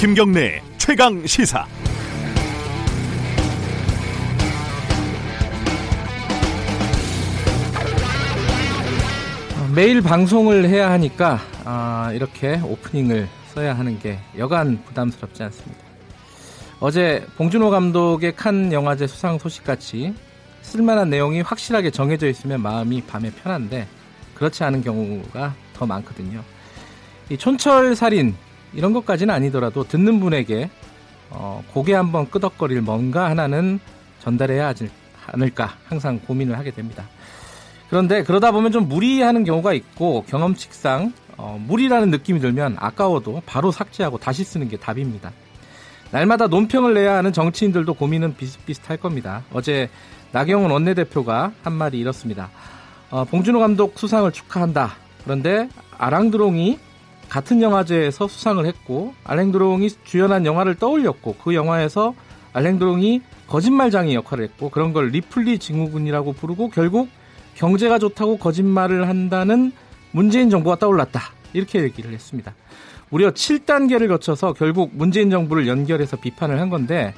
김경래 최강 시사. 매일 방송을 해야 하니까 아, 이렇게 오프닝을 써야 하는 게 여간 부담스럽지 않습니다. 어제 봉준호 감독의 칸 영화제 수상 소식같이 쓸만한 내용이 확실하게 정해져 있으면 마음이 밤에 편한데 그렇지 않은 경우가 더 많거든요. 이 촌철 살인 이런 것까지는 아니더라도 듣는 분에게 어, 고개 한번 끄덕거릴 뭔가 하나는 전달해야 하지 않을까 항상 고민을 하게 됩니다. 그런데 그러다 보면 좀 무리하는 경우가 있고 경험칙상 어, 무리라는 느낌이 들면 아까워도 바로 삭제하고 다시 쓰는 게 답입니다. 날마다 논평을 내야 하는 정치인들도 고민은 비슷비슷할 겁니다. 어제 나경원 원내대표가 한 말이 이렇습니다. 어, 봉준호 감독 수상을 축하한다. 그런데 아랑드롱이 같은 영화제에서 수상을 했고 알랭드롱이 주연한 영화를 떠올렸고 그 영화에서 알랭드롱이 거짓말장의 역할을 했고 그런 걸 리플리 증후군이라고 부르고 결국 경제가 좋다고 거짓말을 한다는 문재인 정부가 떠올랐다. 이렇게 얘기를 했습니다. 무려 7단계를 거쳐서 결국 문재인 정부를 연결해서 비판을 한 건데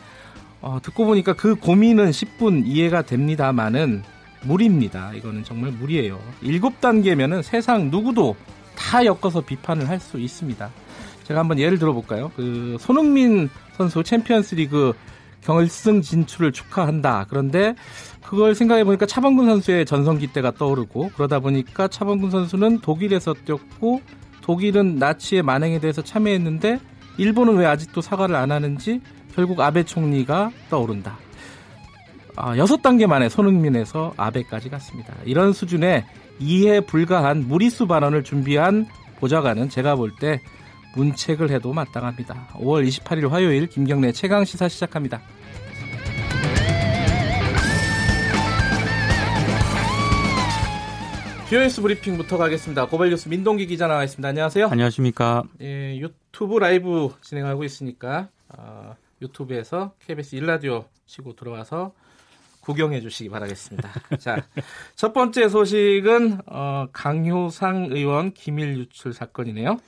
어, 듣고 보니까 그 고민은 10분 이해가 됩니다만은 무리입니다. 이거는 정말 무리예요. 7단계면은 세상 누구도 다 엮어서 비판을 할 수 있습니다. 제가 한번 예를 들어볼까요? 그 손흥민 선수 챔피언스리그 결승 진출을 축하한다. 그런데 그걸 생각해 보니까 차범근 선수의 전성기 때가 떠오르고 그러다 보니까 차범근 선수는 독일에서 뛰었고 독일은 나치의 만행에 대해서 참여했는데 일본은 왜 아직도 사과를 안 하는지 결국 아베 총리가 떠오른다. 아, 여섯 단계 만에 손흥민에서 아베까지 갔습니다. 이런 수준의 이해 불가한 무리수 발언을 준비한 보좌관은 제가 볼 때 문책을 해도 마땅합니다. 5월 28일 화요일 김경래 최강 시사 시작합니다. 뉴스 브리핑부터 가겠습니다. 고발 뉴스 민동기 기자 나와 있습니다. 안녕하세요. 안녕하십니까. 예, 유튜브 라이브 진행하고 있으니까 어, 유튜브에서 KBS 일라디오 치고 들어와서 구경해 주시기 바라겠습니다. 자, 첫 번째 소식은 어, 강효상 의원 기밀 유출 사건이네요.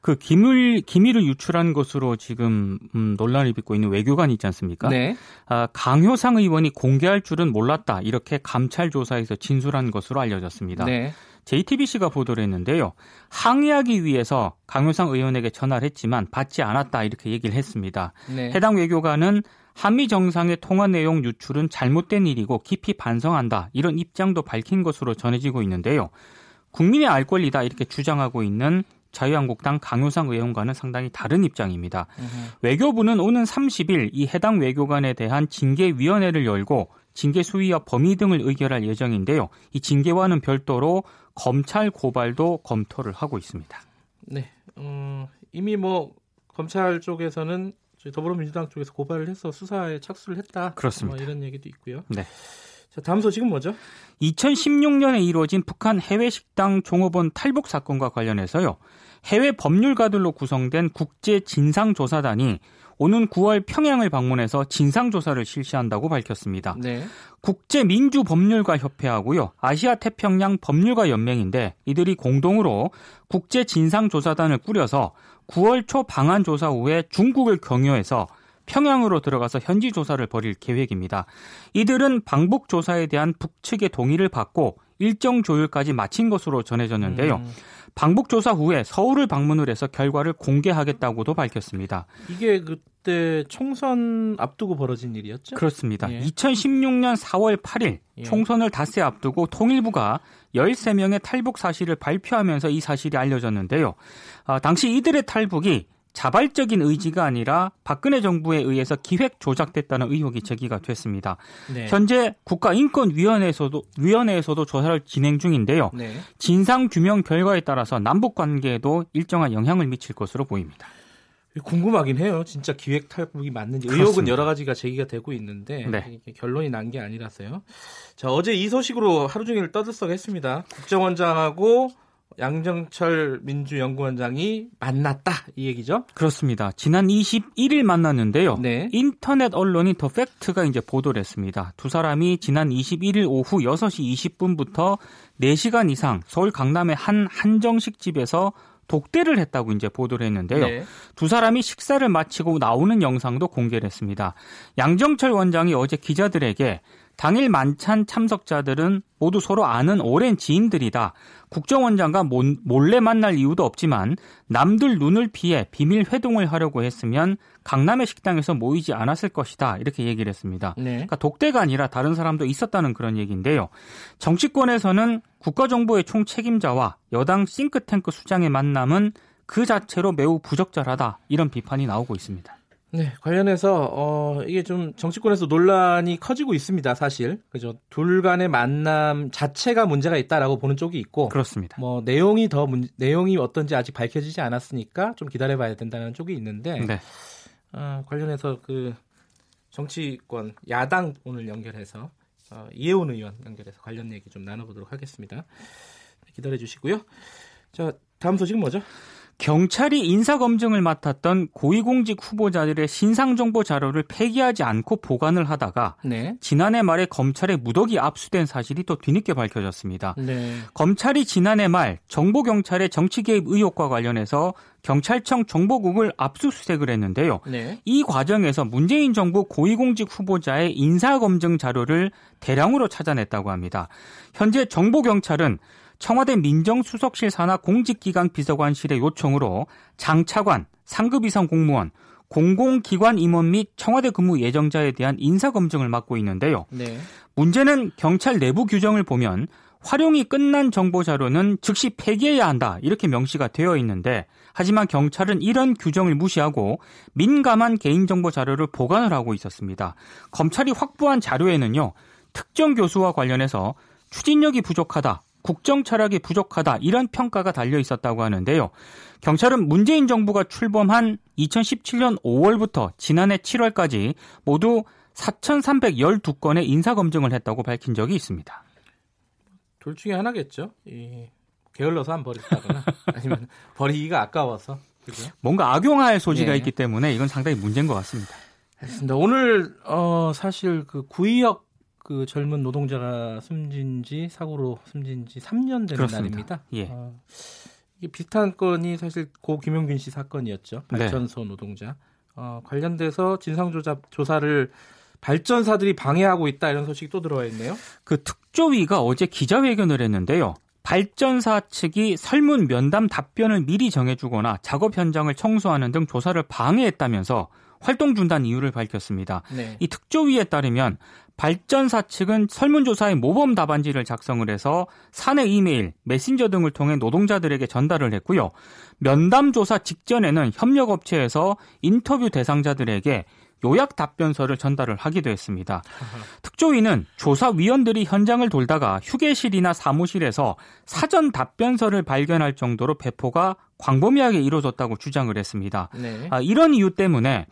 그 기밀 기밀을 유출한 것으로 지금 음, 논란을 빚고 있는 외교관이 있지 않습니까? 네. 아, 강효상 의원이 공개할 줄은 몰랐다 이렇게 감찰 조사에서 진술한 것으로 알려졌습니다. 네. JTBC가 보도를 했는데요. 항의하기 위해서 강효상 의원에게 전화를 했지만 받지 않았다 이렇게 얘기를 했습니다. 네. 해당 외교관은 한미 정상의 통화 내용 유출은 잘못된 일이고 깊이 반성한다 이런 입장도 밝힌 것으로 전해지고 있는데요. 국민의 알 권리다 이렇게 주장하고 있는 자유한국당 강효상 의원과는 상당히 다른 입장입니다. 으흠. 외교부는 오는 30일 이 해당 외교관에 대한 징계위원회를 열고 징계 수위와 범위 등을 의결할 예정인데요. 이 징계와는 별도로 검찰 고발도 검토를 하고 있습니다. 네. 어, 이미 뭐 검찰 쪽에서는 더불어민주당 쪽에서 고발을 해서 수사에 착수를 했다. 그렇습니다. 뭐 이런 얘기도 있고요. 네. 자, 다음 소식은 뭐죠? 2016년에 이루어진 북한 해외 식당 종업원 탈북 사건과 관련해서요. 해외 법률가들로 구성된 국제 진상조사단이 오는 9월 평양을 방문해서 진상조사를 실시한다고 밝혔습니다. 네. 국제민주법률가 협회하고요. 아시아 태평양 법률가 연맹인데 이들이 공동으로 국제 진상조사단을 꾸려서 9월 초 방한 조사 후에 중국을 경유해서 평양으로 들어가서 현지 조사를 벌일 계획입니다. 이들은 방북 조사에 대한 북측의 동의를 받고 일정 조율까지 마친 것으로 전해졌는데요. 음. 방북 조사 후에 서울을 방문을 해서 결과를 공개하겠다고도 밝혔습니다. 이게 그때 총선 앞두고 벌어진 일이었죠? 그렇습니다. 예. 2016년 4월 8일 예. 총선을 닷새 앞두고 통일부가 13명의 탈북 사실을 발표하면서 이 사실이 알려졌는데요. 아, 당시 이들의 탈북이 자발적인 의지가 아니라 박근혜 정부에 의해서 기획 조작됐다는 의혹이 제기가 됐습니다. 네. 현재 국가인권위원회에서도 위원회에서도 조사를 진행 중인데요. 네. 진상 규명 결과에 따라서 남북 관계에도 일정한 영향을 미칠 것으로 보입니다. 궁금하긴 해요. 진짜 기획 탈북이 맞는지 그렇습니다. 의혹은 여러 가지가 제기가 되고 있는데 네. 결론이 난 게 아니라서요. 자 어제 이 소식으로 하루 종일 떠들썩했습니다. 국정원장하고 양정철 민주연구원장이 만났다 이 얘기죠? 그렇습니다. 지난 21일 만났는데요. 네. 인터넷 언론인 더 팩트가 이제 보도를 했습니다. 두 사람이 지난 21일 오후 6시 20분부터 4시간 이상 서울 강남의 한 한정식 집에서 독대를 했다고 이제 보도를 했는데요. 네. 두 사람이 식사를 마치고 나오는 영상도 공개를 했습니다. 양정철 원장이 어제 기자들에게 당일 만찬 참석자들은 모두 서로 아는 오랜 지인들이다. 국정원장과 몰래 만날 이유도 없지만 남들 눈을 피해 비밀 회동을 하려고 했으면 강남의 식당에서 모이지 않았을 것이다. 이렇게 얘기를 했습니다. 네. 그러니까 독대가 아니라 다른 사람도 있었다는 그런 얘기인데요. 정치권에서는 국가정보의 총 책임자와 여당 싱크탱크 수장의 만남은 그 자체로 매우 부적절하다. 이런 비판이 나오고 있습니다. 네, 관련해서 어 이게 좀 정치권에서 논란이 커지고 있습니다, 사실. 그죠? 둘 간의 만남 자체가 문제가 있다라고 보는 쪽이 있고 그렇습니다. 뭐 내용이 더 문, 내용이 어떤지 아직 밝혀지지 않았으니까 좀 기다려 봐야 된다는 쪽이 있는데 네. 어, 관련해서 그 정치권 야당 오늘 연결해서 어, 이해훈 의원 연결해서 관련 얘기 좀 나눠보도록 하겠습니다. 기다려 주시고요. 자, 다음 소식은 뭐죠? 경찰이 인사검증을 맡았던 고위공직 후보자들의 신상정보 자료를 폐기하지 않고 보관을 하다가 네. 지난해 말에 검찰에 무더기 압수된 사실이 또 뒤늦게 밝혀졌습니다. 네. 검찰이 지난해 말 정보경찰의 정치 개입 의혹과 관련해서 경찰청 정보국을 압수수색을 했는데요. 네. 이 과정에서 문재인 정부 고위공직 후보자의 인사검증 자료를 대량으로 찾아냈다고 합니다. 현재 정보경찰은 청와대 민정수석실 산하 공직기강 비서관실의 요청으로 장차관, 상급 이상 공무원, 공공기관 임원 및 청와대 근무 예정자에 대한 인사 검증을 맡고 있는데요. 네. 문제는 경찰 내부 규정을 보면 활용이 끝난 정보 자료는 즉시 폐기해야 한다 이렇게 명시가 되어 있는데 하지만 경찰은 이런 규정을 무시하고 민감한 개인정보 자료를 보관을 하고 있었습니다. 검찰이 확보한 자료에는요 특정 교수와 관련해서 추진력이 부족하다 국정 철학이 부족하다 이런 평가가 달려 있었다고 하는데요. 경찰은 문재인 정부가 출범한 2017년 5월부터 지난해 7월까지 모두 4,312건의 인사검증을 했다고 밝힌 적이 있습니다. 둘 중에 하나겠죠. 이 게을러서 안 버렸다거나 아니면 버리기가 아까워서. 그죠? 뭔가 악용할 소지가 네. 있기 때문에 이건 상당히 문제인 것 같습니다. 알겠습니다. 오늘 어 사실 그 구의역 그 젊은 노동자가 숨진 지 사고로 숨진 지 3년 되는 그렇습니다. 날입니다. 예. 어, 이게 비슷한 건이 사실 고 김용균 씨 사건이었죠. 네. 발전소 노동자. 어, 관련돼서 진상 조사 조사를 발전사들이 방해하고 있다 이런 소식이 또 들어와 있네요. 그 특조위가 어제 기자회견을 했는데요. 발전사 측이 설문 면담 답변을 미리 정해주거나 작업 현장을 청소하는 등 조사를 방해했다면서 활동 중단 이유를 밝혔습니다. 네. 이 특조위에 따르면 발전사 측은 설문조사의 모범 답안지를 작성을 해서 사내 이메일, 메신저 등을 통해 노동자들에게 전달을 했고요. 면담 조사 직전에는 협력업체에서 인터뷰 대상자들에게 요약 답변서를 전달을 하기도 했습니다. 특조위는 조사위원들이 현장을 돌다가 휴게실이나 사무실에서 사전 답변서를 발견할 정도로 배포가 광범위하게 이루어졌다고 주장을 했습니다. 네. 아, 이런 이유 때문에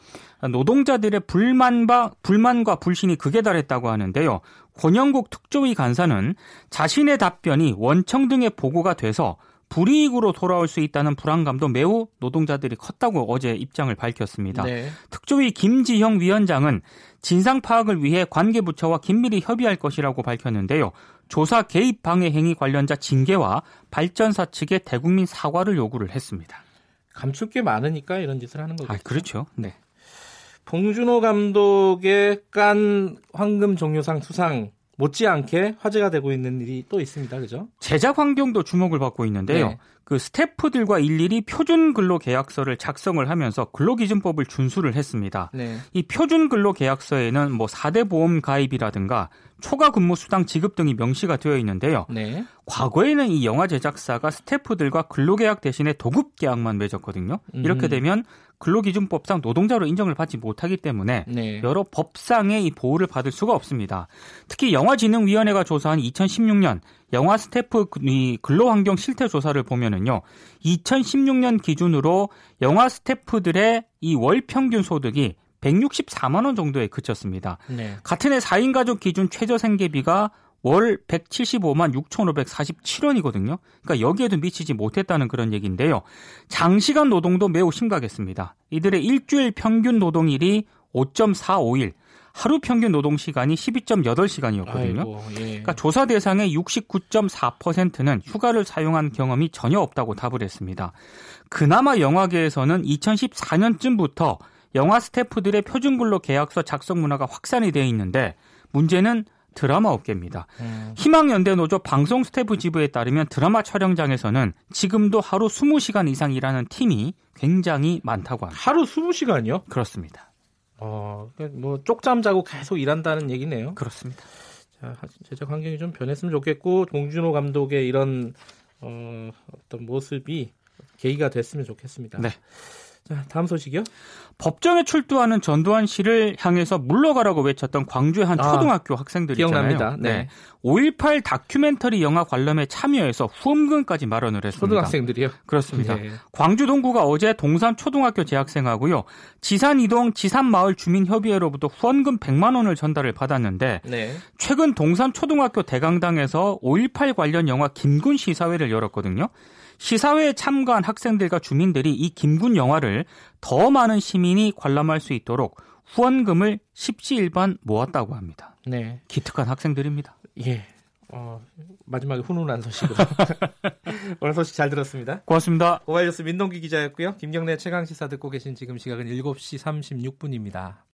노동자들의 불만과, 불만과 불신이 극에 달했다고 하는데요. 권영국 특조위 간사는 자신의 답변이 원청 등의 보고가 돼서 불이익으로 돌아올 수 있다는 불안감도 매우 노동자들이 컸다고 어제 입장을 밝혔습니다. 네. 특조위 김지형 위원장은 진상 파악을 위해 관계 부처와 긴밀히 협의할 것이라고 밝혔는데요. 조사 개입 방해 행위 관련자 징계와 발전사 측에 대국민 사과를 요구를 했습니다. 감출 게 많으니까 이런 짓을 하는 거죠. 아, 그렇죠. 네. 봉준호 감독의 깐 황금 종려상 수상 못지않게 화제가 되고 있는 일이 또 있습니다. 그죠? 제작 환경도 주목을 받고 있는데요. 네. 그 스태프들과 일일이 표준 근로 계약서를 작성을 하면서 근로기준법을 준수를 했습니다. 네. 이 표준 근로 계약서에는 뭐 4대 보험 가입이라든가 초과 근무 수당 지급 등이 명시가 되어 있는데요. 네. 과거에는 이 영화 제작사가 스태프들과 근로계약 대신에 도급 계약만 맺었거든요. 이렇게 음. 되면 근로기준법상 노동자로 인정을 받지 못하기 때문에 네. 여러 법상의 이 보호를 받을 수가 없습니다. 특히 영화진흥위원회가 조사한 2016년 영화 스태프 이 근로환경 실태 조사를 보면은요, 2016년 기준으로 영화 스태프들의 이 월 평균 소득이 164만 원 정도에 그쳤습니다. 네. 같은 해 4인 가족 기준 최저 생계비가 월 175만 6,547원이거든요. 그러니까 여기에도 미치지 못했다는 그런 얘기인데요. 장시간 노동도 매우 심각했습니다. 이들의 일주일 평균 노동일이 5.45일, 하루 평균 노동 시간이 12.8시간이었거든요. 아이고, 예. 그러니까 조사 대상의 69.4%는 휴가를 사용한 경험이 전혀 없다고 답을 했습니다. 그나마 영화계에서는 2014년쯤부터 영화 스태프들의 표준 근로 계약서 작성 문화가 확산이 되어 있는데 문제는 드라마 업계입니다. 음. 희망연대 노조 방송 스태프 지부에 따르면 드라마 촬영장에서는 지금도 하루 20시간 이상 일하는 팀이 굉장히 많다고 합니다. 하루 20시간이요? 그렇습니다. 어, 뭐 쪽잠 자고 계속 일한다는 얘기네요. 그렇습니다. 자, 제작 환경이 좀 변했으면 좋겠고 동준호 감독의 이런 어, 어떤 모습이 계기가 됐으면 좋겠습니다. 네. 자, 다음 소식이요. 법정에 출두하는 전두환 씨를 향해서 물러가라고 외쳤던 광주의 한 아, 초등학교 아, 학생들 기억납니다. 네. 네. 5.18 다큐멘터리 영화 관람에 참여해서 후원금까지 마련을 했습니다. 초등학생들이요? 그렇습니다. 네. 광주 동구가 어제 동산 초등학교 재학생하고요. 지산 이동 지산 마을 주민 협의회로부터 후원금 100만 원을 전달을 받았는데 네. 최근 동산 초등학교 대강당에서 5.18 관련 영화 김군 시사회를 열었거든요. 시사회에 참가한 학생들과 주민들이 이 김군 영화를 더 많은 시민이 관람할 수 있도록 후원금을 십시일반 모았다고 합니다. 네. 기특한 학생들입니다. 예. 어, 마지막에 훈훈한 소식으로. 오늘 소식 잘 들었습니다. 고맙습니다. 오하이뉴스 민동기 기자였고요. 김경래 최강 시사 듣고 계신 지금 시각은 7시 36분입니다.